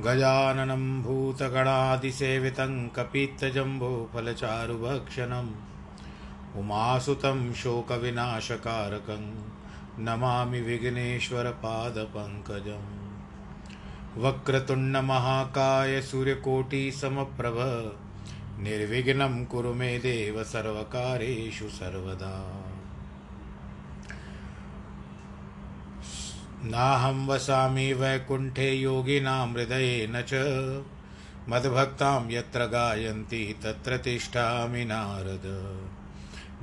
गजाननं भूतगणादिसेवितं कपित्तजम्बोफलचारुभक्षणम् उमासुतं शोकविनाशकारकं नमामि विघ्नेश्वरपादपङ्कजम् वक्रतुण्डमहाकाय सूर्यकोटिसमप्रभ निर्विघ्नं कुरु मे देव सर्वकारेषु सर्वदा। नाहं वसामि वैकुण्ठे योगिनां हृदयेन च। मद्भक्तां यत्र गायन्ति तत्र तिष्ठामि नारद।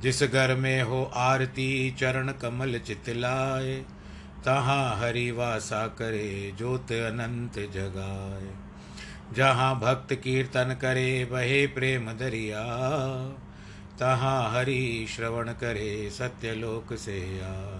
जिस घर में हो आरती, चरण कमल चितलाए, तहाँ हरि वासा करे, ज्योत अनंत जगाए। जहाँ भक्त कीर्तन करे बहे प्रेम दरिया। तहाँ हरि श्रवण करे, सत्यलोक से आए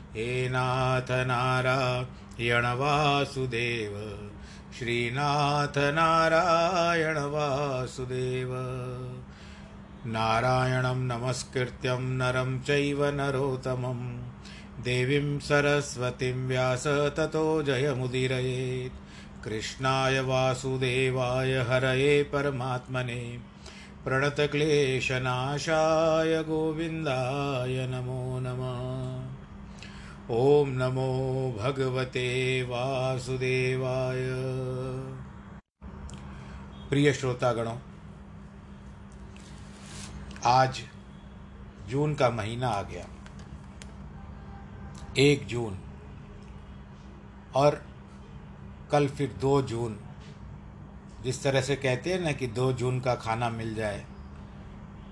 हे नाथ नारायण वासुदेव, श्रीनाथ नारायण वासुदेव। नारायणं नमस्कृत्यं नरं चैव नरोत्तमं। देवीं सरस्वतीं व्यास ततो जयमुदीरयेत्। कृष्णाय वासुदेवाय हरये परमात्मने। प्रणतक्लेशनाशाय गोविन्दाय नमो नमः। ॐ नमो भगवते वासुदेवाय। प्रिय श्रोतागणों, आज जून का महीना आ गया। एक जून और कल फिर दो जून। जिस तरह से कहते हैं ना कि दो जून का खाना मिल जाए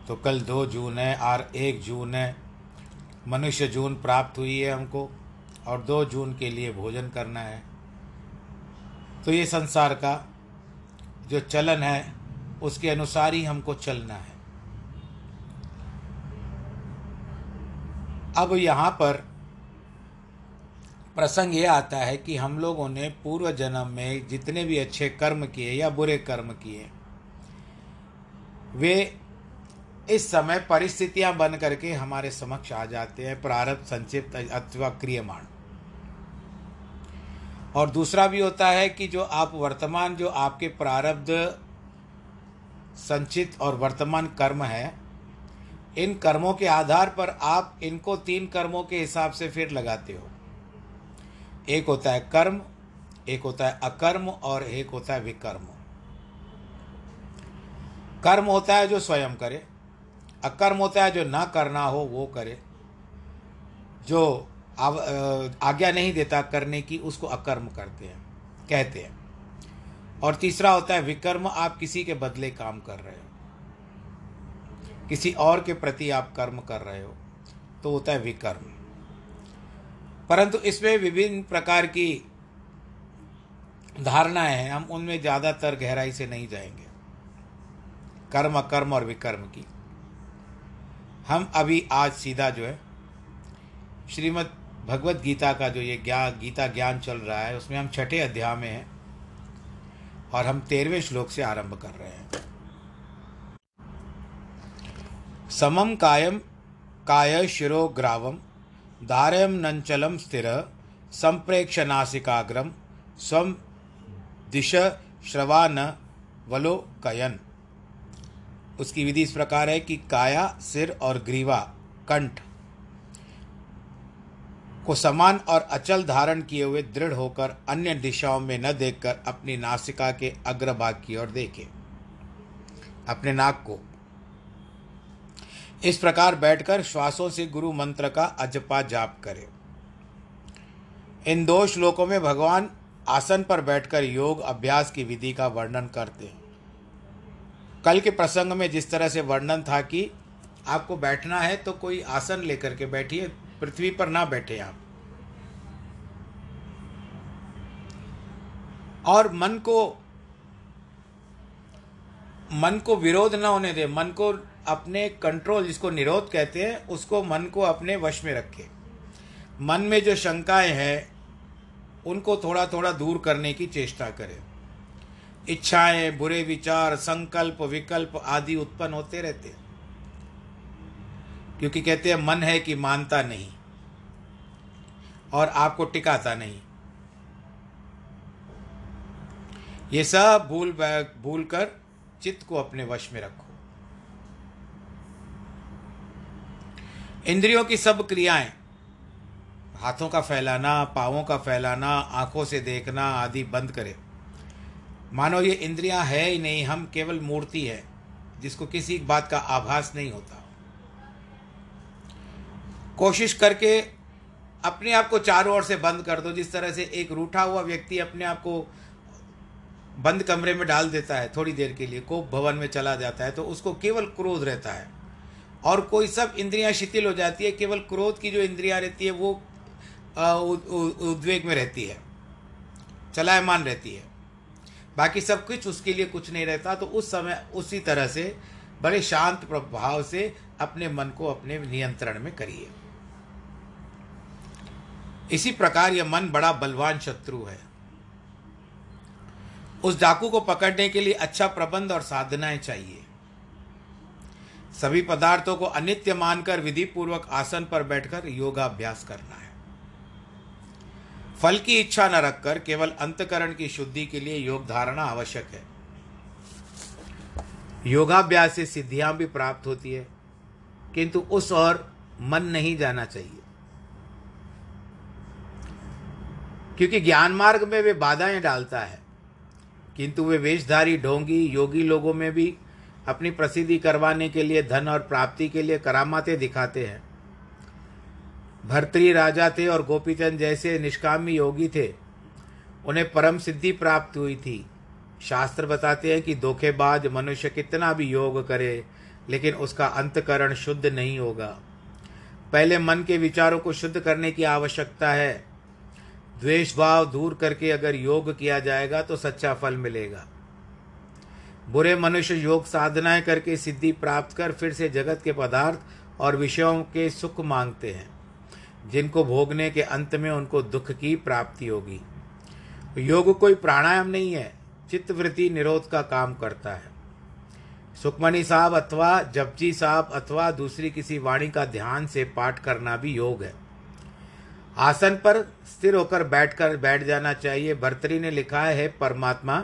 तो कल दो जून है, और एक जून है मनुष्य जून प्राप्त हुई है हमको, और दो जून के लिए भोजन करना है। तो ये संसार का जो चलन है, उसके अनुसार ही हमको चलना है। अब यहाँ पर प्रसंग ये आता है कि हम लोगों ने पूर्व जन्म में जितने भी अच्छे कर्म किए या बुरे कर्म किए, वे इस समय परिस्थितियाँ बन करके हमारे समक्ष आ जाते हैं प्रारब्ध संचित अथवा क्रियमाण। और दूसरा भी होता है कि जो आप वर्तमान, जो आपके प्रारब्ध संचित और वर्तमान कर्म है, इन कर्मों के आधार पर आप इनको तीन कर्मों के हिसाब से फिर लगाते हो। एक होता है कर्म, एक होता है अकर्म और एक होता है विकर्म। कर्म होता है जो स्वयं करे। अकर्म होता है, जो ना करना हो, वो करे। जो आज्ञा नहीं देता करने की, उसको अकर्म करते हैं, कहते हैं। और तीसरा होता है, विकर्म आप किसी के बदले काम कर रहे हो। किसी और के प्रति आप कर्म कर रहे हो तो होता है विकर्म। परंतु इसमें विभिन्न प्रकार की धारणाएँ हैं, हम उनमें ज़्यादातर गहराई से नहीं जाएँगे। कर्म अकर्म और विकर्म की। हम अभी आज सीधा जो है, श्रीमद् भगवत गीता का जो ये ज्ञान गीता ज्ञान चल रहा है, उसमें हम छठे अध्याय में हैं और हम तेरहवें श्लोक से आरंभ कर रहे हैं। समम कायम काय शिरो ग्रावम धारयम नंचलम स्थिर संप्रेक्ष नासिकाग्रम स्व दिश श्रवान वलो कयन उसकी विधि इस प्रकार है कि काया, सिर और ग्रीवा, कंठ को समान और अचल धारण किए हुए दृढ़ होकर अन्य दिशाओं में न देखकर अपनी नासिका के अग्रभाग की ओर देखे। अपने नाक को। इस प्रकार बैठकर श्वासों से गुरु मंत्र का अजपा जाप करें। इन दो श्लोकों में भगवान आसन पर बैठकर योग अभ्यास की विधि का वर्णन करते हैं। कल के प्रसंग में जिस तरह से वर्णन था कि आपको बैठना है तो कोई आसन लेकर के बैठिए, पृथ्वी पर ना बैठे आप। और मन को मन को विरोध ना होने दे, मन को अपने कंट्रोल जिसको निरोध कहते हैं, उसको मन को अपने वश में रखे। मन में जो शंकाएँ हैं, उनको थोड़ा थोड़ा दूर करने की चेष्टा करें। इच्छाएँ, बुरे विचार, संकल्प, विकल्प आदि उत्पन्न होते रहते हैं। क्योंकि कहते हैं, मन है कि मानता नहीं और आपको टिकाता नहीं। ये सब भूल भूल कर चित्त को अपने वश में रखो। इंद्रियों की सब क्रियाएँ, हाथों का फैलाना, पावों का फैलाना, आँखों से देखना आदि बंद करें। मानो ये इंद्रियाँ है ही नहीं, हम केवल मूर्ति है, जिसको किसी बात का आभास नहीं होता। कोशिश करके अपने आप को चारों ओर से बंद कर दो, जिस तरह से एक रूठा हुआ व्यक्ति अपने आप को बंद कमरे में डाल देता है थोड़ी देर के लिए, कोप भवन में चला जाता है तो उसको केवल क्रोध रहता है। और कोई सब इंद्रियाँ शिथिल हो जाती है, केवल क्रोध की जो इंद्रियाँ रहती है, वो उद्वेग में रहती है, चलायमान रहती है। बाकी सब कुछ उसके लिए कुछ नहीं रहता तो उस समय उसी तरह से बड़े शांत प्रभाव से अपने मन को अपने नियंत्रण में करिए। इसी प्रकार यह मन बड़ा बलवान शत्रु है। उस डाकू को पकड़ने के लिए अच्छा प्रबंध और साधनाएँ चाहिए। सभी पदार्थों को अनित्य मानकर विधि पूर्वक आसन पर बैठकर योगाभ्यास करना है। फल की इच्छा न रखकर केवल अंतकरण की शुद्धि के लिए योग धारणा आवश्यक है। योगाभ्यास से सिद्धियाँ भी प्राप्त होती है, किंतु उस और मन नहीं जाना चाहिए। क्योंकि ज्ञान मार्ग में वे बाधाएँ डालता है, किंतु वे वेशधारी ढोंगी, योगी लोगों में भी अपनी प्रसिद्धि करवाने के लिए धन और प्राप्ति के लिए करामाते दिखाते हैं। भर्तरी राजा थे और गोपीचंद जैसे निष्कामी योगी थे। उन्हें परम सिद्धि प्राप्त हुई थी। शास्त्र बताते हैं कि धोखेबाज मनुष्य कितना भी योग करे, लेकिन उसका अंतकरण शुद्ध नहीं होगा। पहले मन के विचारों को शुद्ध करने की आवश्यकता है। द्वेष भाव दूर करके अगर योग किया जाएगा तो सच्चा फल मिलेगा। बुरे मनुष्य योग साधनाएँ करके सिद्धि प्राप्त कर फिर से जगत के पदार्थ और विषयों के सुख मांगते हैं। जिनको भोगने के अंत में उनको दुख की प्राप्ति होगी। योग कोई प्राणायाम नहीं है, चित्तवृत्ति निरोध का काम करता है। सुखमणि साहब अथवा जपजी साहब अथवा दूसरी किसी वाणी का ध्यान से पाठ करना भी योग है। आसन पर स्थिर होकर बैठकर बैठ जाना चाहिए। भर्तरी ने लिखा है परमात्मा,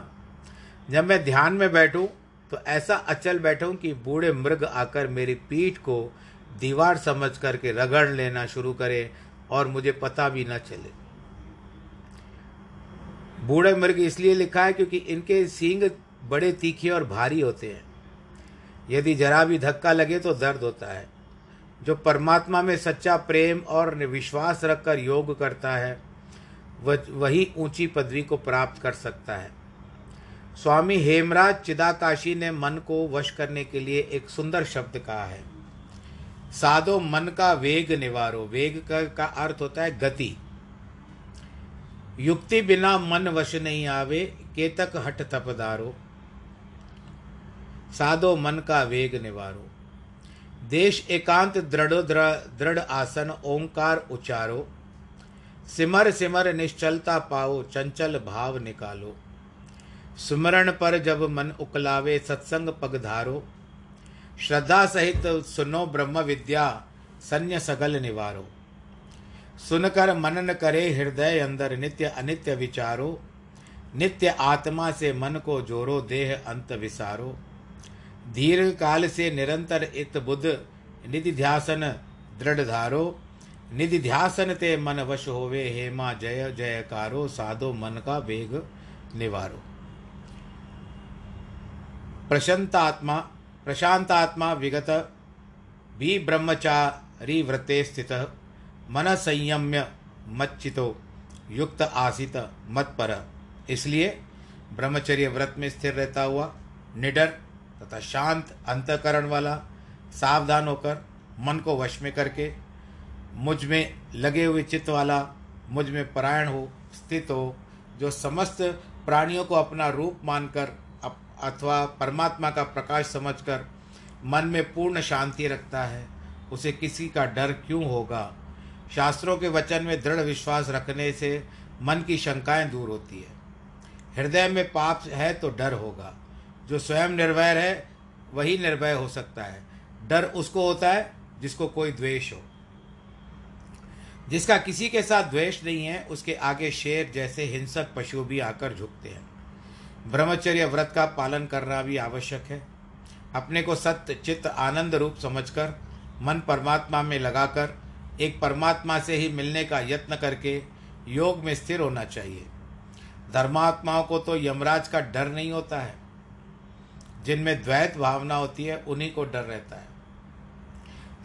जब मैं ध्यान में बैठूं तो ऐसा अचल बैठूं कि बूढ़े मृग आकर मेरी पीठ को दीवार समझ करके रगड़ लेना शुरू करे। और मुझे पता भी न चले। बूढ़े मृग इसलिए लिखा है क्योंकि इनके सींग बड़े तीखे और भारी होते हैं। यदि जरा भी धक्का लगे तो दर्द होता है। जो परमात्मा में सच्चा प्रेम और विश्वास रखकर योग करता है वह ऊँची पदवी को प्राप्त कर सकता है। स्वामी हेमराज चिदाकाशी ने मन को वश करने के लिए एक सुंदर शब्द कहा है। साधो मन का वेग निवारो। वेग का, का अर्थ होता है गति। युक्ति बिना मन वश नहीं आवे केतक हट तपदारो साधो मन का वेग निवारो। देश एकांत दृढ़ दृढ़ आसन ओंकार उचारो। सिमर सिमर निश्चलता पाओ चंचल भाव निकालो। सुमरण पर जब मन उकलावे सत्संग पगधारो श्रद्धा सहित सुनो ब्रह्म विद्या, सन्य सगल निवारो। सुनकर मनन करे हृदय अंदर नित्य अनित्य विचारो। नित्य आत्मा से मन को जोरो देह अंत विसारो। दीर्घ काल से निरंतर इत बुद्ध निधि ध्यासन दृढ़ धारो। निधि ध्यासन ते मन वश होवे, हेमा जय, जयकारो, साधो मन का वेग निवारो। प्रशांत आत्मा प्रशांत आत्मा विगत भी ब्रह्मचारी व्रते स्थित मन संयम्य मच्चितो, युक्त आसित मत पर इसलिए ब्रह्मचर्य व्रत में स्थिर रहता हुआ, निडर तथा शांत अंतकरण वाला, सावधान होकर मन को वश में करके, मुझमें लगे हुए चित्त वाला, मुझमें परायण हो, स्थित हो, जो समस्त प्राणियों को अपना रूप मानकर अथवा परमात्मा का प्रकाश समझकर मन में पूर्ण शांति रखता है, उसे किसी का डर क्यों होगा? शास्त्रों के वचन में दृढ़ विश्वास रखने से मन की शंकाएँ दूर होती है। हृदय में पाप है तो डर होगा। जो स्वयं निर्भय है, वही निर्भय हो सकता है। डर उसको होता है जिसको कोई द्वेष हो। जिसका किसी के साथ द्वेष नहीं है, उसके आगे शेर जैसे हिंसक पशु भी आकर झुकते हैं। ब्रह्मचर्य व्रत का पालन करना भी आवश्यक है। अपने को सत्य, चित्त, आनंद रूप समझकर, मन परमात्मा में लगाकर, एक परमात्मा से ही मिलने का यत्न करके योग में स्थिर होना चाहिए। धर्मात्माओं को तो यमराज का डर नहीं होता है। जिनमें द्वैत भावना होती है, उन्हीं को डर रहता है।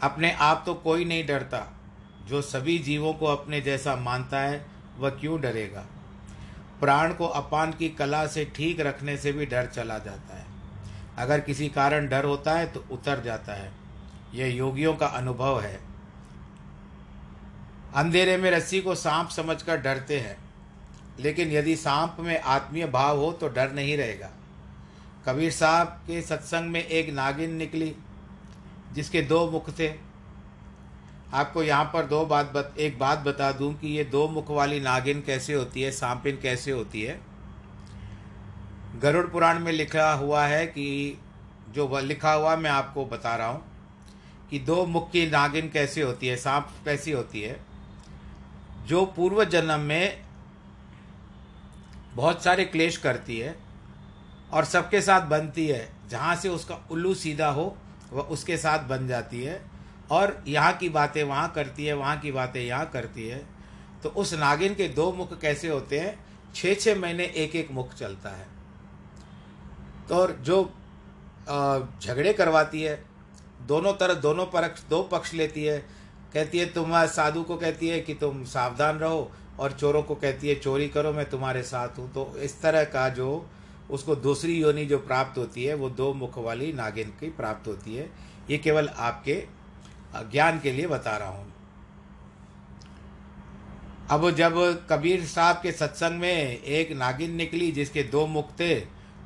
अपने आप तो कोई नहीं डरता। जो सभी जीवों को अपने जैसा मानता है, वह क्यों डरेगा? प्राण को अपान की कला से ठीक रखने से भी डर चला जाता है। अगर किसी कारण डर होता है तो उतर जाता है। यह योगियों का अनुभव है। अंधेरे में रस्सी को सांप समझकर डरते हैं। लेकिन यदि सांप में आत्मीय भाव हो तो डर नहीं रहेगा। कबीर साहब के सत्संग में एक नागिन निकली, जिसके दो मुख थे। आपको यहाँ पर दो बात बत, एक बात बता दूँ कि ये दो मुख वाली नागिन कैसे होती है सांपिन कैसे होती है? गरुड़ पुराण में लिखा हुआ है कि जो लिखा हुआ मैं आपको बता रहा हूँ कि दो मुख की नागिन कैसे होती है सांप कैसी होती है? जो पूर्व जन्म में बहुत सारे क्लेश करती है और सबके साथ बनती है जहाँ से उसका उल्लू सीधा हो वह उसके साथ बन जाती है। और यहाँ की बातें वहाँ करती है, वहाँ की बातें यहाँ करती है तो उस नागिन के दो मुख कैसे होते हैं? छः छः महीने एक एक मुख चलता है। तो और जो झगड़े करवाती है, दोनों तरफ़ दोनों पक्ष, दो पक्ष लेती है। कहती है, तुम साधु को कहती है कि तुम सावधान रहो और चोरों को कहती है, चोरी करो, मैं तुम्हारे साथ हूँ। तो इस तरह का जो, उसको दूसरी योनि जो प्राप्त होती है, वो दो मुख वाली नागिन की प्राप्त होती है। ये केवल आपके ज्ञान के लिए बता रहा हूँ। अब जब कबीर साहब के सत्संग में एक नागिन निकली जिसके दो मुख थे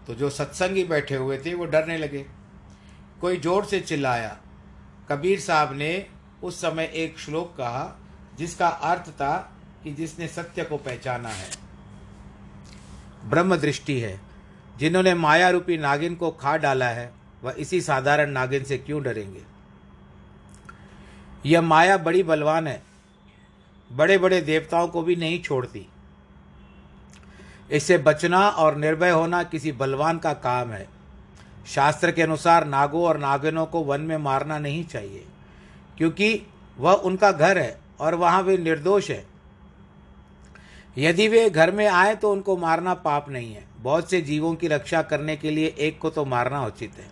तो जो सत्संगी बैठे हुए थे, वो डरने लगे। कोई ज़ोर से चिल्लाया। कबीर साहब ने उस समय एक श्लोक कहा, जिसका अर्थ था कि जिसने सत्य को पहचाना है। ब्रह्म दृष्टि है। जिन्होंने माया रूपी नागिन को खा डाला है, वह इसी साधारण नागिन से क्यों डरेंगे? यह माया बड़ी बलवान है। बड़े बड़े देवताओं को भी नहीं छोड़ती। इससे बचना और निर्भय होना किसी बलवान का काम है। शास्त्र के अनुसार नागों और नागिनों को वन में मारना नहीं चाहिए, क्योंकि वह उनका घर है और वहाँ वे निर्दोष है। यदि वे घर में आए तो उनको मारना पाप नहीं है। बहुत से जीवों की रक्षा करने के लिए एक को तो मारना उचित है।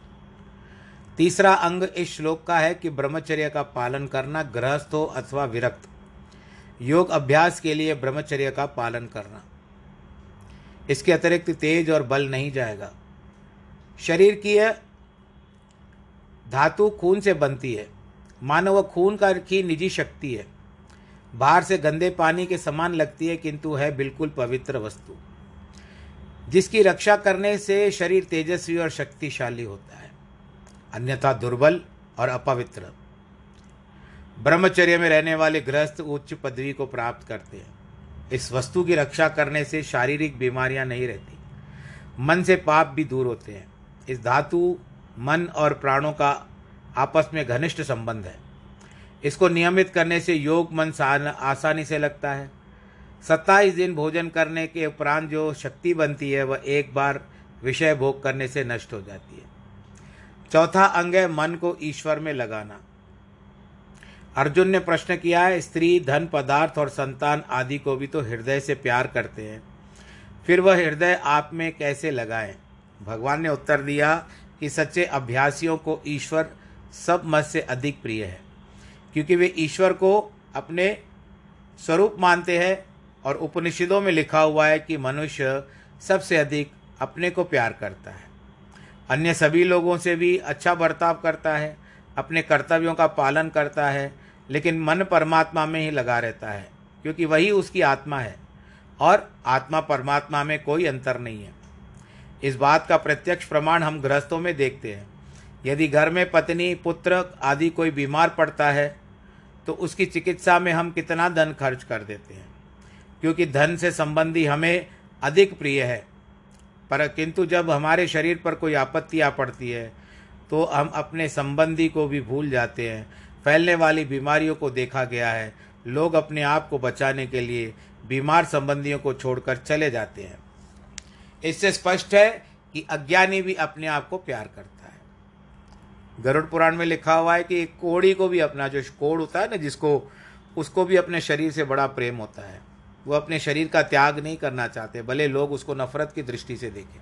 तीसरा अंग इस श्लोक का है कि ब्रह्मचर्य का पालन करना, गृहस्थ हो अथवा विरक्त। योग अभ्यास के लिए ब्रह्मचर्य का पालन करना। इसके अतिरिक्त तेज और बल नहीं जाएगा। शरीर की धातु खून से बनती है। मानो वह खून का की निजी शक्ति है। बाहर से गंदे पानी के समान लगती है, किंतु है बिल्कुल पवित्र वस्तु। जिसकी रक्षा करने से शरीर तेजस्वी और शक्तिशाली होता है। अन्यथा दुर्बल और अपवित्र। ब्रह्मचर्य में रहने वाले गृहस्थ उच्च पदवी को प्राप्त करते हैं। इस वस्तु की रक्षा करने से शारीरिक बीमारियाँ नहीं रहती। मन से पाप भी दूर होते हैं। इस धातु, मन और प्राणों का आपस में घनिष्ठ संबंध है। इसको नियमित करने से योग मन आसानी से लगता है। सत्ताईस दिन भोजन करने के उपरांत जो शक्ति बनती है, वह एक बार विषय भोग करने से नष्ट हो जाती है। चौथा अंग है मन को ईश्वर में लगाना। अर्जुन ने प्रश्न किया है, स्त्री, धन, पदार्थ और संतान आदि को भी तो हृदय से प्यार करते हैं। फिर वह हृदय आप में कैसे लगाए? भगवान ने उत्तर दिया कि सच्चे अभ्यासियों को ईश्वर सब मत से अधिक प्रिय है, क्योंकि वे ईश्वर को अपने स्वरूप मानते हैं और उपनिषदों में लिखा हुआ है कि मनुष्य सबसे अधिक अपने को प्यार करता है। अन्य सभी लोगों से भी अच्छा बर्ताव करता है, अपने कर्तव्यों का पालन करता है, लेकिन मन परमात्मा में ही लगा रहता है, क्योंकि वही उसकी आत्मा है, और आत्मा परमात्मा में कोई अंतर नहीं है। इस बात का प्रत्यक्ष प्रमाण हम गृहस्थों में देखते हैं। यदि घर में पत्नी, पुत्र आदि कोई बीमार पड़ता है तो उसकी चिकित्सा में हम कितना धन खर्च कर देते हैं, क्योंकि धन से संबंधी हमें अधिक प्रिय है। पर किंतु जब हमारे शरीर पर कोई आपत्ति आ पड़ती है तो हम अपने संबंधी को भी भूल जाते हैं। फैलने वाली बीमारियों को देखा गया है। लोग अपने आप को बचाने के लिए बीमार संबंधियों को छोड़कर चले जाते हैं। इससे स्पष्ट है कि अज्ञानी भी अपने आप को प्यार करता है। गरुड़ पुराण में लिखा हुआ है कि एक कोड़ी को भी अपना, जो कोड़ होता है ना, जिसको, उसको भी अपने शरीर से बड़ा प्रेम होता है। वो अपने शरीर का त्याग नहीं करना चाहते, भले लोग उसको नफरत की दृष्टि से देखें।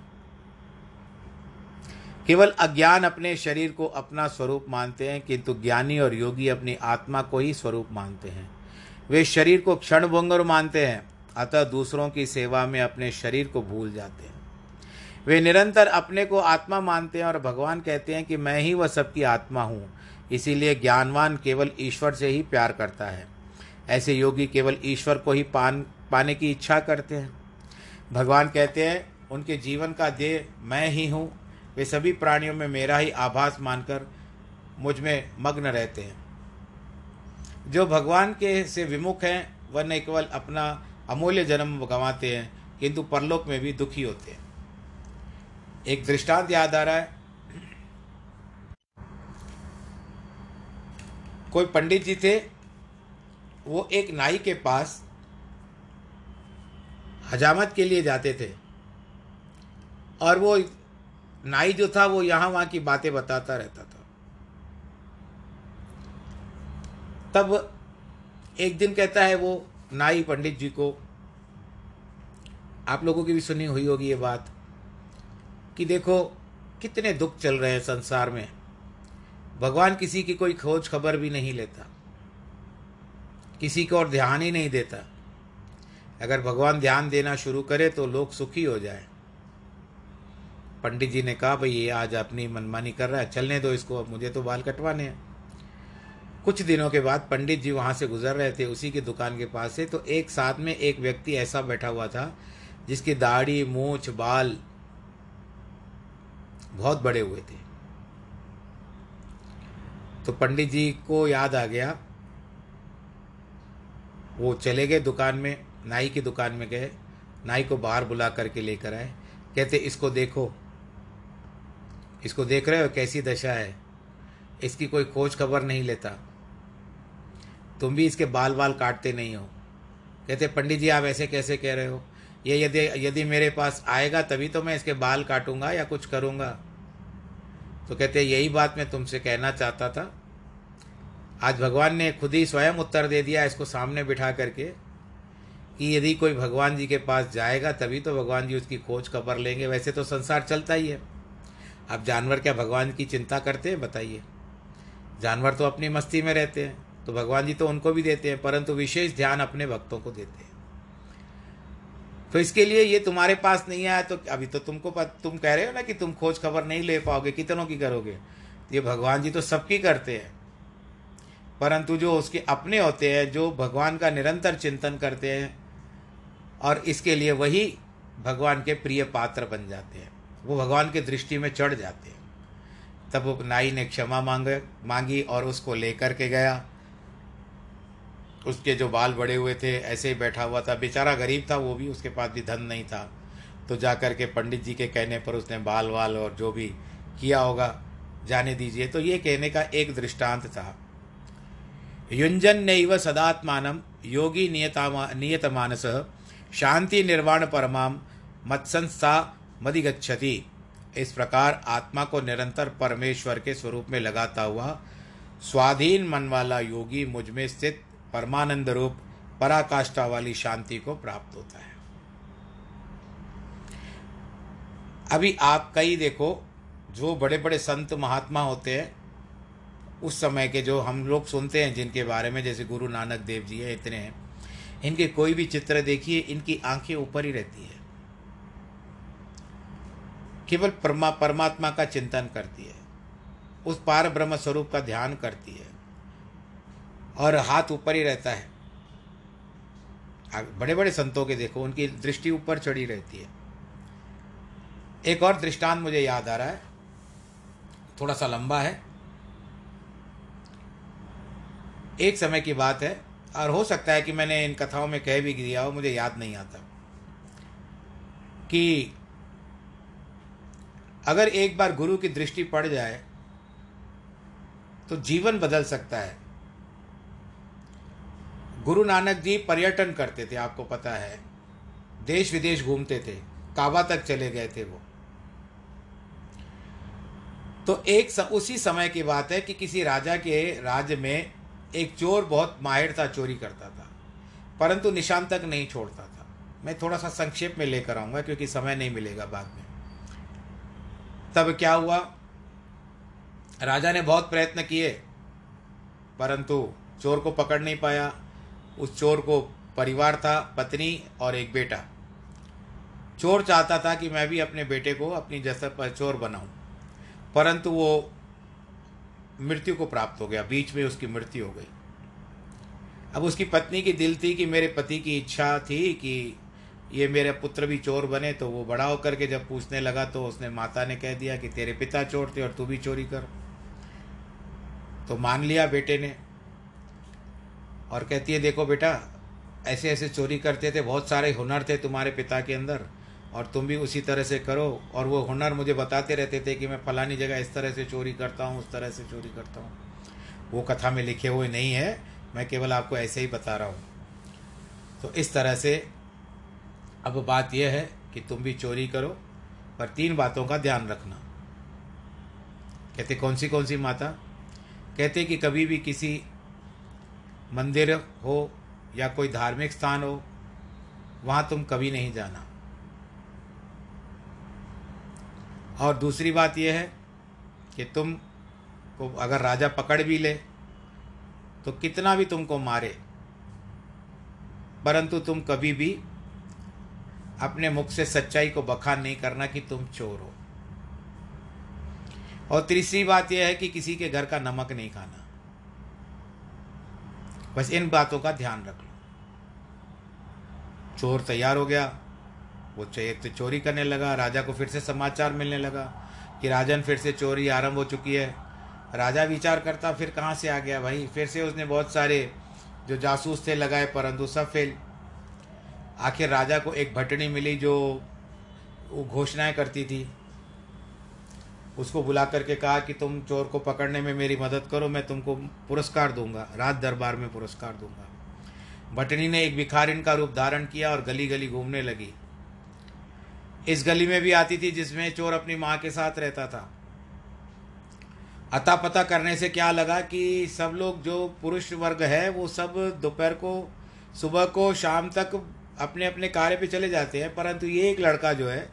केवल अज्ञान अपने शरीर को अपना स्वरूप मानते हैं, किंतु ज्ञानी और योगी अपनी आत्मा को ही स्वरूप मानते हैं। वे शरीर को क्षण भंगर मानते हैं, अतः दूसरों की सेवा में अपने शरीर को भूल जाते हैं। वे निरंतर अपने को आत्मा मानते हैं और भगवान कहते हैं कि मैं ही वह सबकी आत्मा हूँ, इसीलिए ज्ञानवान केवल ईश्वर से ही प्यार करता है। ऐसे योगी केवल ईश्वर को ही पान, पाने की इच्छा करते हैं। भगवान कहते हैं, उनके जीवन का देह मैं ही हूँ। वे सभी प्राणियों में मेरा ही आभास मानकर मुझमें मग्न रहते हैं। जो भगवान के से विमुख हैं, वह न केवल अपना अमूल्य जन्म गंवाते हैं, किंतु परलोक में भी दुखी होते हैं। एक दृष्टांत याद आ रहा है। कोई पंडित जी थे वो एक नाई के पास हजामत के लिए जाते थे। और वो नाई जो था, वो यहाँ वहाँ की बातें बताता रहता था। तब एक दिन कहता है वो नाई पंडित जी को, आप लोगों की भी सुनी हुई होगी ये बात, कि देखो कितने दुख चल रहे हैं संसार में। भगवान किसी की कोई खोज खबर भी नहीं लेता। किसी को और ध्यान ही नहीं देता। अगर भगवान ध्यान देना शुरू करे तो लोग सुखी हो जाए। पंडित जी ने कहा, भाई, ये आज अपनी मनमानी कर रहा है, चलने दो इसको, अब मुझे तो बाल कटवाने हैं। कुछ दिनों के बाद पंडित जी वहाँ से गुजर रहे थे, उसी की दुकान के पास से तो एक साथ में एक व्यक्ति ऐसा बैठा हुआ था, जिसकी दाढ़ी, मूछ, बाल बहुत बड़े हुए थे। तो पंडित जी को याद आ गया वो चले गए दुकान में, नाई की दुकान में गए, नाई को बाहर बुला करके लेकर आए। कहते, इसको देखो। इसको देख रहे हो, कैसी दशा है। इसकी कोई खोज खबर नहीं लेता। तुम भी इसके बाल बाल काटते नहीं हो। कहते, पंडित जी, आप ऐसे कैसे कह रहे हो? ये यदि यदि मेरे पास आएगा, तभी तो मैं इसके बाल काटूँगा या कुछ करूँगा। तो कहते, यही बात मैं तुमसे कहना चाहता था। आज भगवान ने खुद ही स्वयं उत्तर दे दिया इसको सामने बिठा करके कि यदि कोई भगवान जी के पास जाएगा, तभी तो भगवान जी उसकी खोज खबर लेंगे। वैसे तो संसार चलता ही है। अब जानवर क्या भगवान की चिंता करते हैं? बताइए। जानवर तो अपनी मस्ती में रहते हैं तो भगवान जी तो उनको भी देते हैं, परंतु विशेष ध्यान अपने भक्तों को देते हैं। तो इसके लिए ये तुम्हारे पास नहीं आया तो अभी तो तुमको तुम कह रहे हो ना कि तुम खोज खबर नहीं ले पाओगे, कितनों की करोगे? ये भगवान जी तो सबकी करते हैं। परंतु जो उसके अपने होते हैं, जो भगवान का निरंतर चिंतन करते हैं, और इसके लिए वही भगवान के प्रिय पात्र बन जाते हैं। वो भगवान के दृष्टि में चढ़ जाते हैं। तब वो नाई ने क्षमा मांग, मांगी और उसको लेकर के गया। उसके जो बाल बड़े हुए थे, ऐसे ही बैठा हुआ था। बेचारा गरीब था, वो भी उसके पास भी धन नहीं था। तो जा कर के पंडित जी के कहने पर उसने बाल वाल और जो भी किया होगा, जाने दीजिए। तो ये कहने का एक दृष्टांत था। युंजन नैव सदात्मान योगी नियता नियत मानस शांति निर्वाण परमाम मत्संस्था मदिगच्छति। इस प्रकार आत्मा को निरंतर परमेश्वर के स्वरूप में लगाता हुआ स्वाधीन मन वाला योगी मुझमें स्थित परमानंद रूप पराकाष्ठा वाली शांति को प्राप्त होता है। अभी आप कई देखो, जो बड़े बड़े संत महात्मा होते हैं उस समय के जो हम लोग सुनते हैं जिनके बारे में, जैसे गुरु नानक देव जी हैं, इतने हैं, इनके कोई भी चित्र देखिए, इनकी आँखें ऊपर ही रहती है। केवल परमा, परमात्मा का चिंतन करती है। उस पार ब्रह्म स्वरूप का ध्यान करती है। और हाथ ऊपर ही रहता है। बड़े बड़े संतों के देखो, उनकी दृष्टि ऊपर चढ़ी रहती है। एक और दृष्टांत मुझे याद आ रहा है। थोड़ा सा लंबा है। एक समय की बात है और हो सकता है कि मैंने इन कथाओं में कह भी दिया हो मुझे याद नहीं आता। कि अगर एक बार गुरु की दृष्टि पड़ जाए तो जीवन बदल सकता है। गुरु नानक जी पर्यटन करते थे आपको पता है। देश विदेश घूमते थे काबा तक चले गए थे वो। तो एक स, उसी समय की बात है कि किसी राजा के राज्य में एक चोर बहुत माहिर था, चोरी करता था। परंतु निशान तक नहीं छोड़ता था। मैं थोड़ा सा संक्षेप में लेकर आऊँगा, क्योंकि समय नहीं मिलेगा बाद में। तब क्या हुआ? राजा ने बहुत प्रयत्न किए, परंतु चोर को पकड़ नहीं पाया। उस चोर को परिवार था, पत्नी और एक बेटा। चोर चाहता था कि मैं भी अपने बेटे को अपनी जैसा चोर बनाऊँ, परंतु वो मृत्यु को प्राप्त हो गया, बीच में उसकी मृत्यु हो गई। अब उसकी पत्नी की दिल थी कि मेरे पति की इच्छा थी कि ये मेरे पुत्र भी चोर बने तो वो बड़ा होकर के जब पूछने लगा तो उसने माता ने कह दिया कि तेरे पिता चोर थे और तू भी चोरी कर। तो मान लिया बेटे ने और कहती है, देखो बेटा ऐसे ऐसे चोरी करते थे, बहुत सारे हुनर थे तुम्हारे पिता के अंदर। और तुम भी उसी तरह से करो। और वो हुनर मुझे बताते रहते थे कि मैं फलानी जगह इस तरह से चोरी करता हूँ, उस तरह से चोरी करता हूँ। वो कथा में लिखे हुए नहीं है, मैं केवल आपको ऐसे ही बता रहा हूँ। तो इस तरह से अब बात यह है कि तुम भी चोरी करो, पर तीन बातों का ध्यान रखना। कहते, कौन सी कौन सी माता? कहते कि कभी भी किसी मंदिर हो या कोई धार्मिक स्थान हो, वहाँ तुम कभी नहीं जाना। और दूसरी बात यह है कि तुम को अगर राजा पकड़ भी ले तो कितना भी तुमको मारे, परंतु तुम कभी भी अपने मुख से सच्चाई को बखान नहीं करना कि तुम चोर हो। और तीसरी बात यह है कि किसी के घर का नमक नहीं खाना। बस इन बातों का ध्यान रख लो। चोर तैयार हो गया वो तो चोरी करने लगा, राजा को फिर से समाचार मिलने लगा कि राजन फिर से चोरी आरंभ हो चुकी है। राजा विचार करता, फिर कहाँ से आ गया भाई? फिर से उसने बहुत सारे जो जासूस थे लगाए, परंतु सब फेल। आखिर राजा को एक भटनी मिली जो वो घोषणाएँ करती थी। उसको बुला करके कहा कि तुम चोर को पकड़ने में मेरी मदद करो, मैं तुमको पुरस्कार दूँगा, रात दरबार में पुरस्कार दूँगा। भटनी ने एक भिखारिन का रूप धारण किया और गली गली घूमने लगी। इस गली में भी आती थी जिसमें चोर अपनी माँ के साथ रहता था। अता पता करने से क्या लगा कि सब लोग जो पुरुष वर्ग है, वो सब दोपहर को, सुबह को, शाम तक अपने अपने कार्य पे चले जाते हैं। परंतु ये एक लड़का जो है,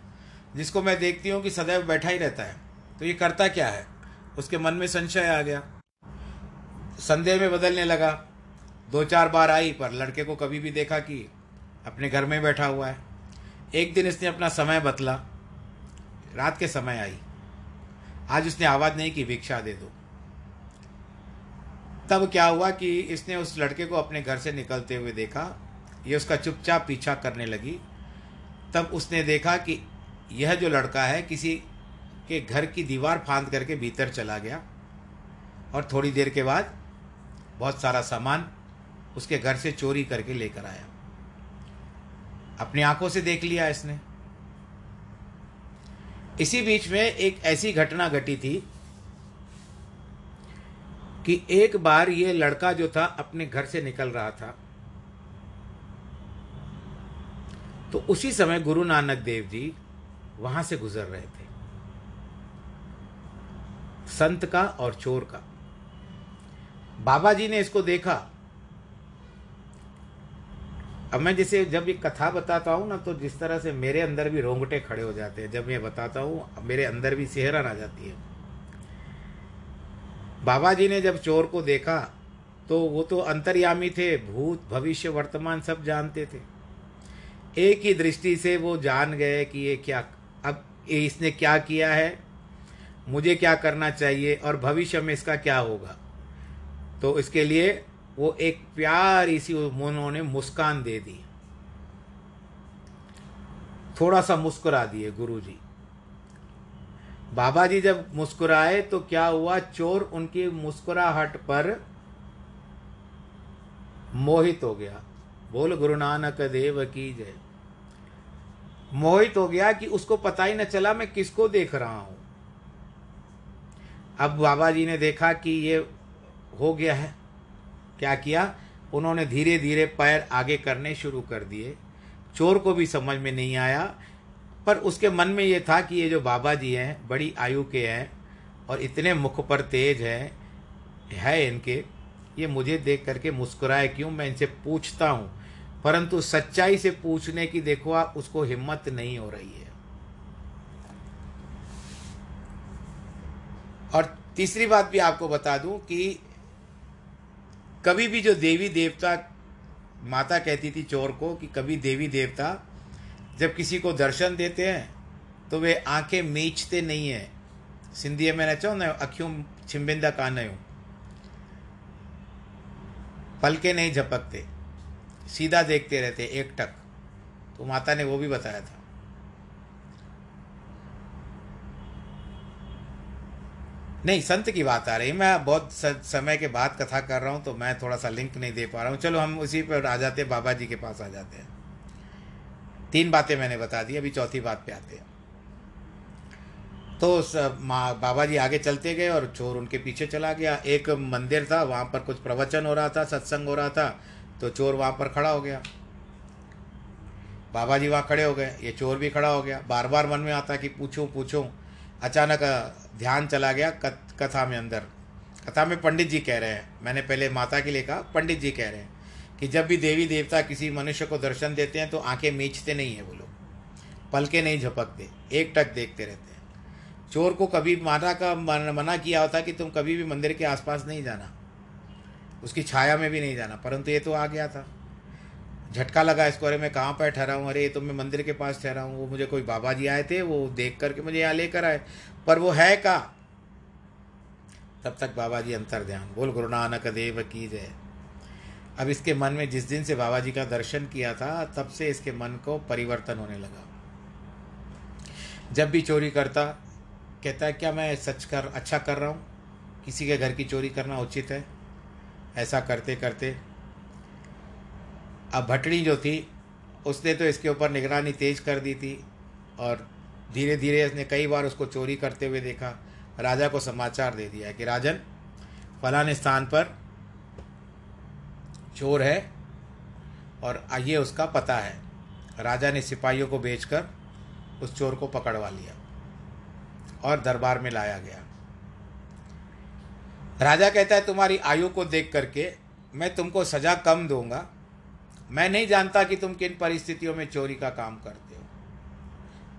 जिसको मैं देखती हूँ कि सदैव बैठा ही रहता है। तो ये करता क्या है? उसके मन में संशय आ गया। संदेह में बदलने लगा। दो चार बार आई, पर लड़के को कभी भी देखा कि अपने घर में बैठा हुआ है। एक दिन इसने अपना समय बतला रात के समय आई। आज उसने आवाज़ नहीं की, भिक्षा दे दो। तब क्या हुआ कि इसने उस लड़के को अपने घर से निकलते हुए देखा। ये उसका चुपचाप पीछा करने लगी। तब उसने देखा कि यह जो लड़का है, किसी के घर की दीवार फांद करके भीतर चला गया। और थोड़ी देर के बाद बहुत सारा सामान उसके घर से चोरी करके लेकर आया। अपनी आँखों से देख लिया इसने। इसी बीच में एक ऐसी घटना घटी थी कि एक बार ये लड़का जो था अपने घर से निकल रहा था। तो उसी समय गुरु नानक देव जी वहाँ से गुजर रहे थे। संत का और चोर का। बाबा जी ने इसको देखा अब मैं जैसे, जब ये कथा बताता हूँ ना तो जिस तरह से मेरे अंदर भी रोंगटे खड़े हो जाते हैं, जब मैं बताता हूँ, मेरे अंदर भी सेहरन आ जाती है। बाबा जी ने जब चोर को देखा तो वो तो अंतर्यामी थे, भूत, भविष्य, वर्तमान, सब जानते थे। एक ही दृष्टि से वो जान गए कि ये क्या, अब ये इसने क्या किया है, मुझे क्या करना चाहिए, और भविष्य में इसका क्या होगा। तो इसके लिए वो एक प्यारी सी उन्होंने मुस्कान दे दी। थोड़ा सा मुस्कुरा दिए गुरु जी बाबा जी जब मुस्कुराए तो क्या हुआ? चोर उनकी मुस्कुराहट पर मोहित हो गया। बोल, गुरु नानक देव की जय। मोहित हो गया कि उसको पता ही न चला, मैं किसको देख रहा हूँ। अब बाबा जी ने देखा कि ये हो गया है। क्या किया? उन्होंने धीरे धीरे पैर आगे करने शुरू कर दिए। चोर को भी समझ में नहीं आया, पर उसके मन में ये था कि ये जो बाबा जी हैं, बड़ी आयु के हैं और इतने मुख पर तेज हैं, है इनके। ये मुझे देख करके मुस्कुराए, क्यों? मैं इनसे पूछता हूँ। परंतु सच्चाई से पूछने की देखो, आप उसको हिम्मत नहीं हो रही है। और तीसरी बात भी आपको बता दूँ कि कभी भी जो देवी देवता माता कहती थी चोर को कि कभी देवी देवता जब किसी को दर्शन देते हैं तो वे आँखें मीचते नहीं हैं। सिंधी में न चो न अखियूं छिंबिंदा कान आहियूं पलके नहीं झपकते, सीधा देखते रहते, एक टक। तो माता ने वो भी बताया था। नहीं, संत की बात आ रही मैं बहुत समय के बाद कथा कर रहा हूँ तो मैं थोड़ा सा लिंक नहीं दे पा रहा हूँ। चलो, हम उसी पर आ जाते हैं, बाबा जी के पास आ जाते हैं। तीन बातें मैंने बता दी, अभी चौथी बात पे आते हैं। तो बाबा जी आगे चलते गए और चोर उनके पीछे चला गया। एक मंदिर था, वहाँ पर कुछ प्रवचन हो रहा था, सत्संग हो रहा था तो चोर वहाँ पर खड़ा हो गया। बाबा जी वहाँ खड़े हो गए, ये चोर भी खड़ा हो गया। बार बार मन में आता कि पूछूँ पूछूँ। अचानक ध्यान चला गया कथा में अंदर। कथा में पंडित जी कह रहे हैं, मैंने पहले माता के लिए कहा, पंडित जी कह रहे हैं कि जब भी देवी देवता किसी मनुष्य को दर्शन देते हैं तो आँखें मीचते नहीं है वो लोग। पलके नहीं झपकते, एक टक देखते रहते हैं। चोर को कभी माता का मना किया होता कि तुम कभी भी मंदिर के आसपास नहीं जाना। उसकी छाया में भी नहीं जाना, परंतु ये तो आ गया था। झटका लगा इसको अरे मैं, कहाँ पर ठहरा हूँ? अरे, ये तो मैं मंदिर के पास ठहरा हूँ। वो मुझे कोई बाबा जी आए थे, वो देख करके मुझे यहाँ लेकर आए। पर वो है का तब तक बाबा जी अंतर ध्यान बोल, गुरु नानक देव की जय। अब इसके मन में जिस दिन से बाबा जी का दर्शन किया था, तब से इसके मन को परिवर्तन होने लगा। जब भी चोरी करता, कहता है, क्या मैं सच कर अच्छा कर रहा हूँ? किसी के घर की चोरी करना उचित है? ऐसा करते करते अब भटड़ी जो थी, उसने तो इसके ऊपर निगरानी तेज कर दी थी और धीरे धीरे इसने कई बार उसको चोरी करते हुए देखा, राजा को समाचार दे दिया कि राजन, फलाने स्थान पर चोर है और ये उसका पता है। राजा ने सिपाहियों को भेजकर उस चोर को पकड़वा लिया और दरबार में लाया गया। राजा कहता है, तुम्हारी आयु को देख करके मैं तुमको सजा कम दूँगा मैं नहीं जानता कि तुम किन परिस्थितियों में चोरी का काम करते हो।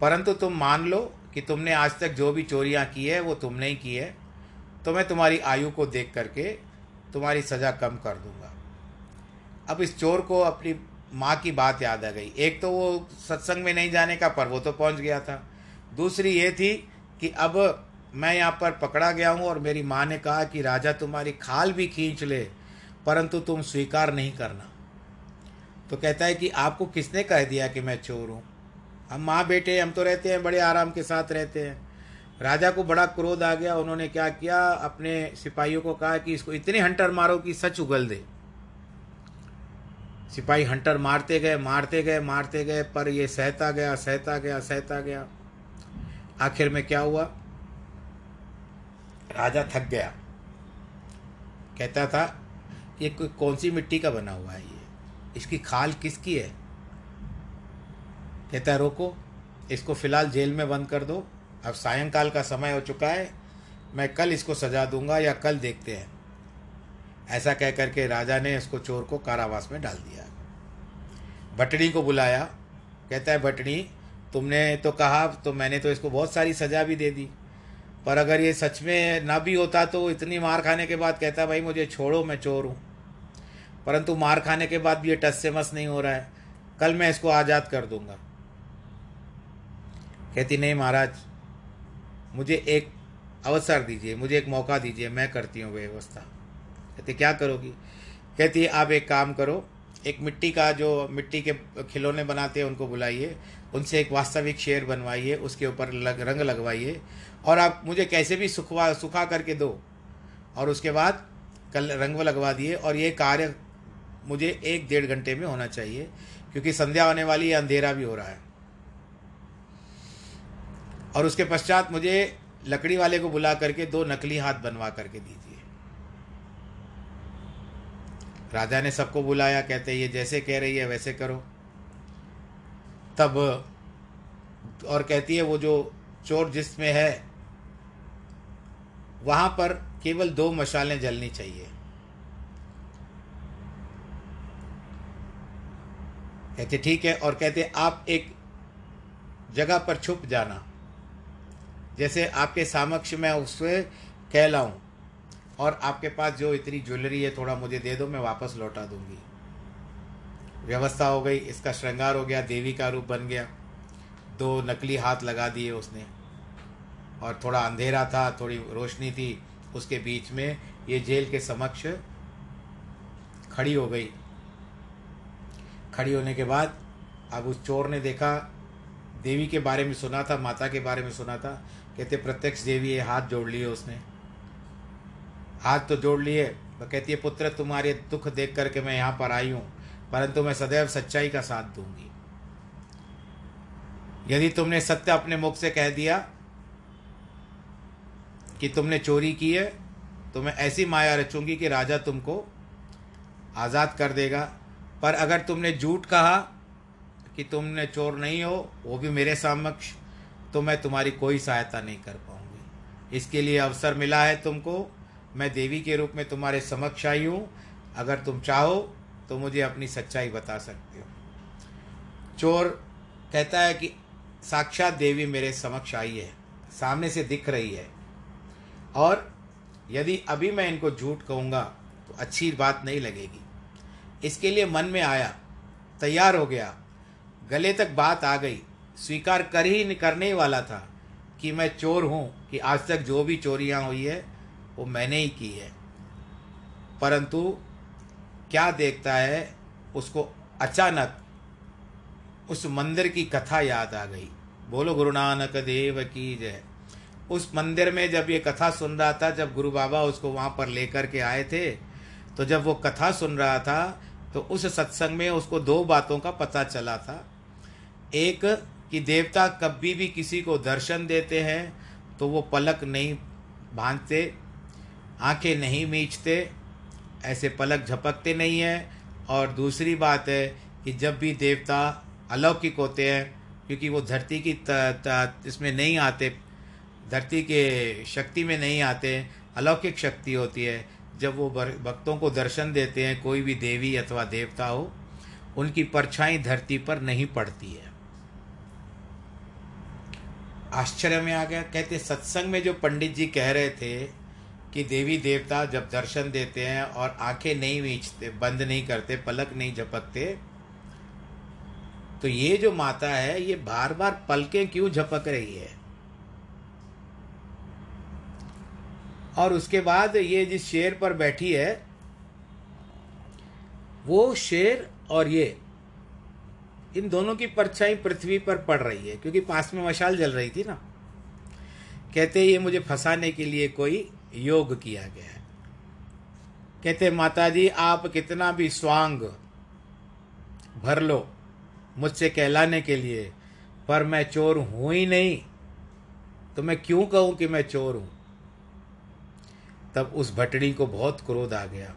परंतु तुम मान लो कि तुमने आज तक जो भी चोरियाँ की है, वो तुमने ही की है। तो मैं तुम्हारी आयु को देख करके तुम्हारी सज़ा कम कर दूँगा। अब इस चोर को अपनी माँ की बात याद आ गई। एक तो वो सत्संग में नहीं जाने का, पर वो तो पहुँच गया था। दूसरी ये थी कि अब मैं यहाँ पर पकड़ा गया हूँ और मेरी माँ ने कहा कि राजा तुम्हारी खाल भी खींच ले, परंतु तुम स्वीकार नहीं करना। तो कहता है कि आपको किसने कह दिया कि मैं चोर हूँ? हम माँ बेटे, हम तो रहते हैं, बड़े आराम के साथ रहते हैं। राजा को बड़ा क्रोध आ गया, उन्होंने क्या किया? अपने सिपाहियों को कहा कि इसको इतने हंटर मारो कि सच उगल दे। सिपाही हंटर मारते गए मारते गए मारते गए, पर ये सहता गया सहता गया सहता गया। आखिर में क्या हुआ? राजा थक गया। कहता था ये कोई कौन सी मिट्टी का बना हुआ है इसकी खाल किसकी है? कहता है, रोको, इसको फ़िलहाल जेल में बंद कर दो। अब सायंकाल का समय हो चुका है, मैं कल इसको सजा दूँगा या कल देखते हैं। ऐसा कह करके राजा ने इसको चोर को कारावास में डाल दिया। भटनी को बुलाया। कहता है भटनी तुमने तो कहा तो मैंने तो इसको बहुत सारी सज़ा भी दे दी। पर अगर ये सच में ना भी होता तो इतनी मार खाने के बाद कहता, भाई, मुझे छोड़ो, मैं चोर हूँ। परंतु मार खाने के बाद भी ये टस से मस नहीं हो रहा है। कल मैं इसको आज़ाद कर दूँगा। कहती, नहीं महाराज, मुझे एक अवसर दीजिए, मुझे एक मौका दीजिए, मैं करती हूँ व्यवस्था। कहती, क्या करोगी? कहती, आप एक काम करो, एक मिट्टी का जो मिट्टी के खिलौने बनाते हैं, उनको बुलाइए, उनसे एक वास्तविक शेर बनवाइए, उसके ऊपर लग, रंग लगवाइए, और आप मुझे कैसे भी सुखवा, सुखा करके दो, और उसके बाद कल रंग लगवा दिए, और ये कार्य मुझे एक डेढ़ घंटे में होना चाहिए, क्योंकि संध्या होने वाली है, अंधेरा भी हो रहा है। और उसके पश्चात मुझे लकड़ी वाले को बुला करके दो नकली हाथ बनवा करके दीजिए। राजा ने सबको बुलाया, कहते, ये जैसे कह रही है, वैसे करो। तब, और कहती है, वो जो चोर जिसमें है, वहाँ पर केवल दो मशालें जलनी चाहिए। कहते, ठीक है, और कहते, आप एक जगह पर छुप जाना। जैसे आपके सामक्ष मैं उससे कहलाऊं और आपके पास जो इतनी ज्वेलरी है, थोड़ा मुझे दे दो, मैं वापस लौटा दूँगी। व्यवस्था हो गई, इसका श्रृंगार हो गया, देवी का रूप बन गया। दो नकली हाथ लगा दिए उसने और थोड़ा अंधेरा था, थोड़ी रोशनी थी। उसके बीच में ये जेल के समक्ष खड़ी हो गई। खड़ी होने के बाद, अब उस चोर ने देखा, देवी के बारे में सुना था, माता के बारे में सुना था, कहते, प्रत्यक्ष देवी है हाथ जोड़ लिए उसने। हाथ तो जोड़ लिए। वो कहती है, पुत्र, तुम्हारे दुख देख करके मैं यहाँ पर आई हूँ, परंतु मैं सदैव सच्चाई का साथ दूँगी। यदि तुमने सत्य अपने मुख से कह दिया कि तुमने चोरी की है तो मैं ऐसी माया रचूँगी कि राजा तुमको आज़ाद कर देगा। पर अगर तुमने झूठ कहा कि तुमने चोर नहीं हो, वो भी मेरे समक्ष तो मैं तुम्हारी कोई सहायता नहीं कर पाऊँगी। इसके लिए अवसर मिला है तुमको। मैं देवी के रूप में तुम्हारे समक्ष आई हूँ। अगर तुम चाहो तो मुझे अपनी सच्चाई बता सकते हो। चोर कहता है कि, साक्षात देवी मेरे समक्ष आई है। सामने से दिख रही है। और यदि अभी मैं इनको झूठ कहूँगा तो अच्छी बात नहीं लगेगी। इसके लिए मन में आया, तैयार हो गया। गले तक बात आ गई। स्वीकार कर ही करने ही वाला था कि मैं चोर हूँ, कि आज तक जो भी चोरियाँ हुई है, वो मैंने ही की है। परंतु क्या देखता है, उसको अचानक उस मंदिर की कथा याद आ गई। बोलो, गुरु नानक देव की जय। उस मंदिर में जब ये कथा सुन रहा था, जब गुरु बाबा उसको वहाँ पर लेकर के आए थे तो जब वो कथा सुन रहा था तो उस सत्संग में उसको दो बातों का पता चला था। एक, कि देवता कभी भी किसी को दर्शन देते हैं तो वो पलक नहीं बांधते, आँखें नहीं मीचते, ऐसे पलक झपकते नहीं हैं। और दूसरी बात है कि जब भी देवता अलौकिक होते हैं, क्योंकि वो धरती की इसमें नहीं आते, धरती के शक्ति में नहीं आते, अलौकिक शक्ति होती है जब वो भक्तों को दर्शन देते हैं, कोई भी देवी अथवा देवता हो, उनकी परछाई धरती पर नहीं पड़ती है। आश्चर्य में आ गया, कहते सत्संग में जो पंडित जी कह रहे थे कि देवी देवता जब दर्शन देते हैं और आँखें नहीं मीचते, बंद नहीं करते, पलक नहीं झपकते तो ये जो माता है, ये बार बार पलकें क्यों झपक रही है? और उसके बाद ये जिस शेर पर बैठी है, वो शेर और ये, इन दोनों की परछाई पृथ्वी पर पड़ रही है, क्योंकि पास में मशाल जल रही थी ना। कहते, ये मुझे फंसाने के लिए कोई योग किया गया है। कहते माता जी आप कितना भी स्वांग भर लो मुझसे कहलाने के लिए, पर मैं चोर हूँ ही नहीं। तो मैं क्यों कहूँ कि मैं चोर हूँ? तब उस भटड़ी को बहुत क्रोध आ गया।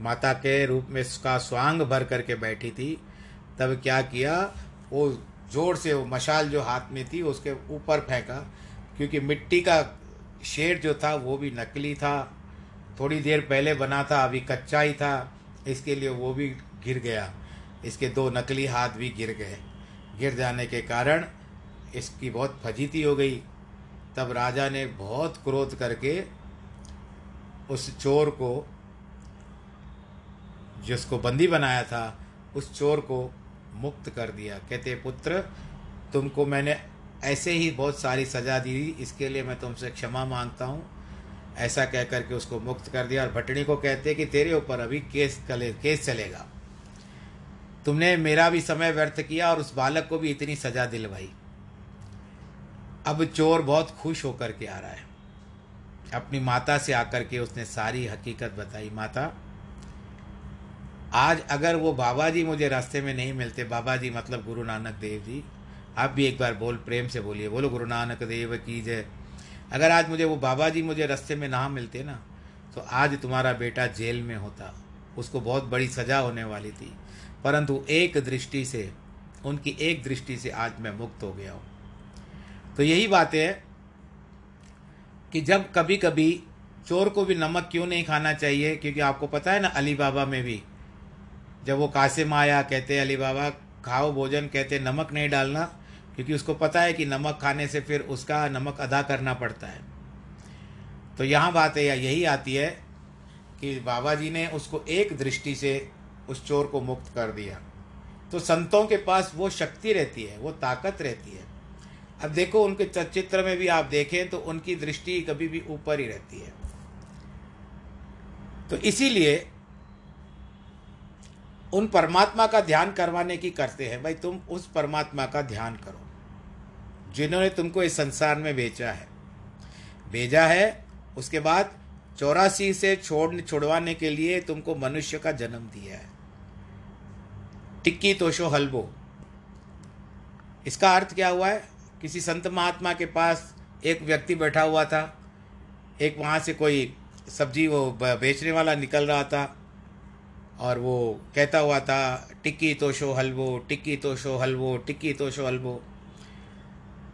माता के रूप में उसका स्वांग भर करके बैठी थी। तब क्या किया? वो ज़ोर से वो मशाल जो हाथ में थी, उसके ऊपर फेंका, क्योंकि मिट्टी का शेर जो था, वो भी नकली था। थोड़ी देर पहले बना था, अभी कच्चा ही था। इसके लिए वो भी गिर गया। इसके दो नकली हाथ भी गिर गए। गिर जाने के कारण इसकी बहुत फजीती हो गई। तब राजा ने बहुत क्रोध करके उस चोर को, जिसको बंदी बनाया था, उस चोर को मुक्त कर दिया। कहते, पुत्र, तुमको मैंने ऐसे ही बहुत सारी सज़ा दी, इसके लिए मैं तुमसे क्षमा माँगता हूँ। ऐसा कह करके उसको मुक्त कर दिया और भटनी को कहते कि, तेरे ऊपर अभी केस कले, केस चलेगा। तुमने मेरा भी समय व्यर्थ किया और उस बालक को भी इतनी सज़ा दिलवाई। अब चोर बहुत खुश होकर के आ रहा है। अपनी माता से आकर के उसने सारी हकीकत बताई, माता, आज अगर वो बाबा जी मुझे रास्ते में नहीं मिलते बाबा जी मतलब गुरु नानक देव जी, आप भी एक बार बोल, प्रेम से बोलिए, बोलो, गुरु नानक देव की जय। अगर आज मुझे वो बाबा जी मुझे रास्ते में ना मिलते ना तो आज तुम्हारा बेटा जेल में होता, उसको बहुत बड़ी सज़ा होने वाली थी। परंतु एक दृष्टि से, उनकी एक दृष्टि से आज मैं मुक्त हो गया हूँ। तो यही बात है। कि जब कभी कभी चोर को भी नमक क्यों नहीं खाना चाहिए? क्योंकि आपको पता है ना अली बाबा में भी। जब वो कासिम आया, कहते अली बाबा खाओ भोजन, कहते नमक नहीं डालना। क्योंकि उसको पता है कि नमक खाने से फिर उसका नमक अदा करना पड़ता है। तो यहाँ बात है या, यही आती है कि बाबा जी ने उसको एक दृष्टि से उस चोर को मुक्त कर दिया। तो संतों के पास वो शक्ति रहती है, वो ताकत रहती है। अब देखो, उनके चित्र में भी आप देखें तो उनकी दृष्टि कभी भी ऊपर ही रहती है। तो इसीलिए उन परमात्मा का ध्यान करवाने की करते हैं। भाई, तुम उस परमात्मा का ध्यान करो, जिन्होंने तुमको इस संसार में बेचा है। भेजा है, उसके बाद चौरासी से छोड़, छुड़वाने के लिए तुमको मनुष्य का जन्म दिया है। टिक्की तोशो हलबो इसका अर्थ क्या हुआ है? किसी संत महात्मा के पास एक व्यक्ति बैठा हुआ था, एक वहाँ से कोई सब्ज़ी वो बेचने वाला निकल रहा था और वो कहता हुआ था, टिक्की तोशो हलवो, टिक्की तोशो हलवो, टिक्की तोशो हलवो।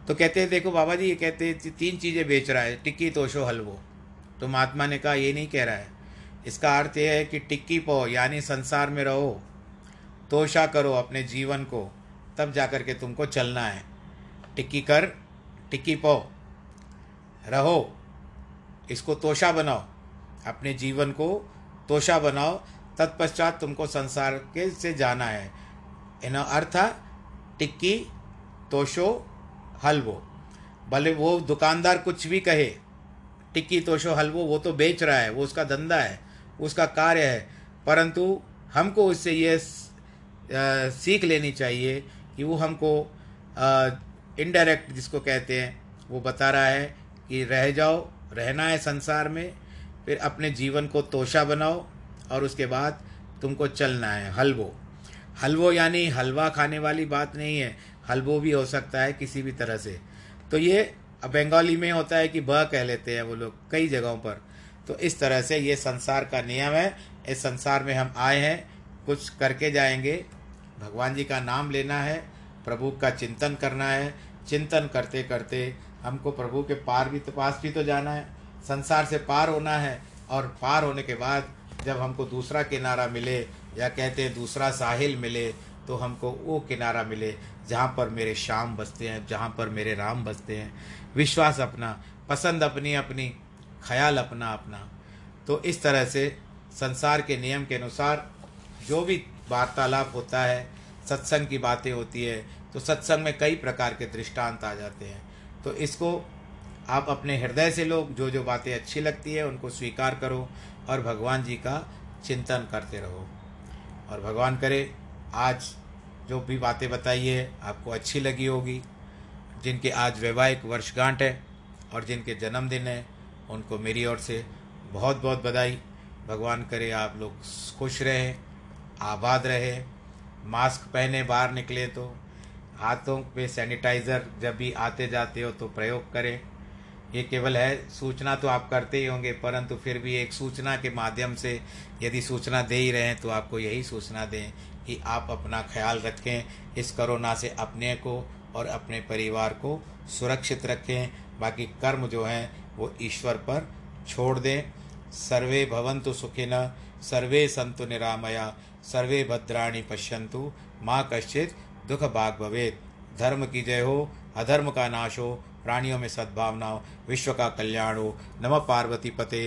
तो कहते हैं, देखो बाबा जी, ये कहते हैं तीन चीज़ें बेच रहा है, टिक्की तोशो हलवो। तो महात्मा ने कहा, ये नहीं कह रहा है। इसका अर्थ यह है कि टिक्की पो, यानी संसार में रहो, तोशा करो अपने जीवन को, तब जा कर के तुमको चलना है। टिक्की कर, टिक्की पो रहो, इसको तोशा बनाओ। अपने जीवन को तोशा बनाओ। तत्पश्चात तुमको संसार के से जाना है। इन अर्थ, टिक्की, तोशो, हलवो। भले वो दुकानदार कुछ भी कहे, टिक्की, तोशो, हलवो, वो तो बेच रहा है, वो उसका धंधा है उसका कार्य है। परंतु हमको उससे ये सीख लेनी चाहिए कि वो हमको इनडायरेक्ट जिसको कहते हैं, वो बता रहा है कि रह जाओ, रहना है संसार में, फिर अपने जीवन को तोशा बनाओ और उसके बाद तुमको चलना है, हलवो। हलवो यानी हलवा खाने वाली बात नहीं है, हलवो भी हो सकता है किसी भी तरह से। तो ये बंगाली में होता है कि ब कह लेते हैं वो लोग कई जगहों पर। तो इस तरह से ये संसार का नियम है, इस संसार में हम आए हैं, कुछ करके जाएँगे, भगवान जी का नाम लेना है प्रभु का चिंतन करना है। चिंतन करते करते हमको प्रभु के पार भी तो पास भी तो जाना है। संसार से पार होना है और पार होने के बाद जब हमको दूसरा किनारा मिले या कहते हैं दूसरा साहिल मिले तो हमको वो किनारा मिले जहाँ पर मेरे श्याम बसते हैं, जहाँ पर मेरे राम बसते हैं। विश्वास अपना, पसंद अपनी अपनी, ख्याल अपना अपना। तो इस तरह से संसार के नियम के अनुसार जो भी वार्तालाप होता है सत्संग की बातें होती है तो सत्संग में कई प्रकार के दृष्टांत आ जाते हैं। तो इसको आप अपने हृदय से लोग जो जो बातें अच्छी लगती है, उनको स्वीकार करो और भगवान जी का चिंतन करते रहो। और भगवान करे, आज जो भी बातें बताई है, आपको अच्छी लगी होगी। जिनके आज वैवाहिक वर्षगांठ है और जिनके जन्मदिन है, उनको मेरी ओर से बहुत बहुत बधाई। भगवान करे, आप लोग खुश रहें, आबाद रहे मास्क पहने, बाहर निकले तो हाथों पे सैनिटाइज़र जब भी आते जाते हो तो प्रयोग करें। ये केवल है, सूचना तो आप करते ही होंगे, परंतु फिर भी एक सूचना के माध्यम से यदि सूचना दे ही रहे हैं तो आपको यही सूचना दें कि आप अपना ख्याल रखें, इस कोरोना से अपने को और अपने परिवार को सुरक्षित रखें। बाकी कर्म जो हैं, वो ईश्वर पर छोड़ दें। सर्वे भवंतु सुखिन सर्वे संतु निरामया। सर्वे भद्राणी पश्यंतु माँ कश्चित दुख भाग भवेद धर्म की जय हो, अधर्म का नाश हो, प्राणियों में सद्भावना हो, विश्व का कल्याण हो, नम पार्वती पते